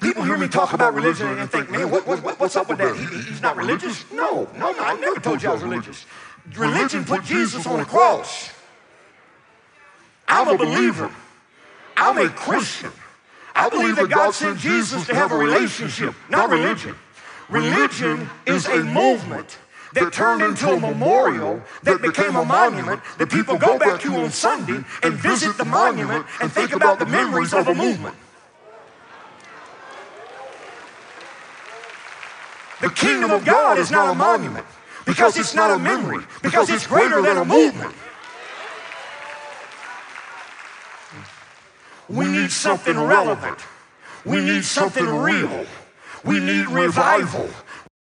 People hear me talk about religion and think, man, what, what, what, what's up with that? He, he's not religious? No, no, no, I never told you I was religious. Religion put Jesus on the cross. I'm a believer. I'm a Christian. I believe that God sent Jesus to have a relationship, not religion. Religion is a movement that turned into a memorial that became a monument that people go back to on Sunday and visit the monument and think about the memories of a movement. The kingdom of God is not a monument because it's not a memory, because it's greater than a movement. We need something relevant. We need something real. We need revival.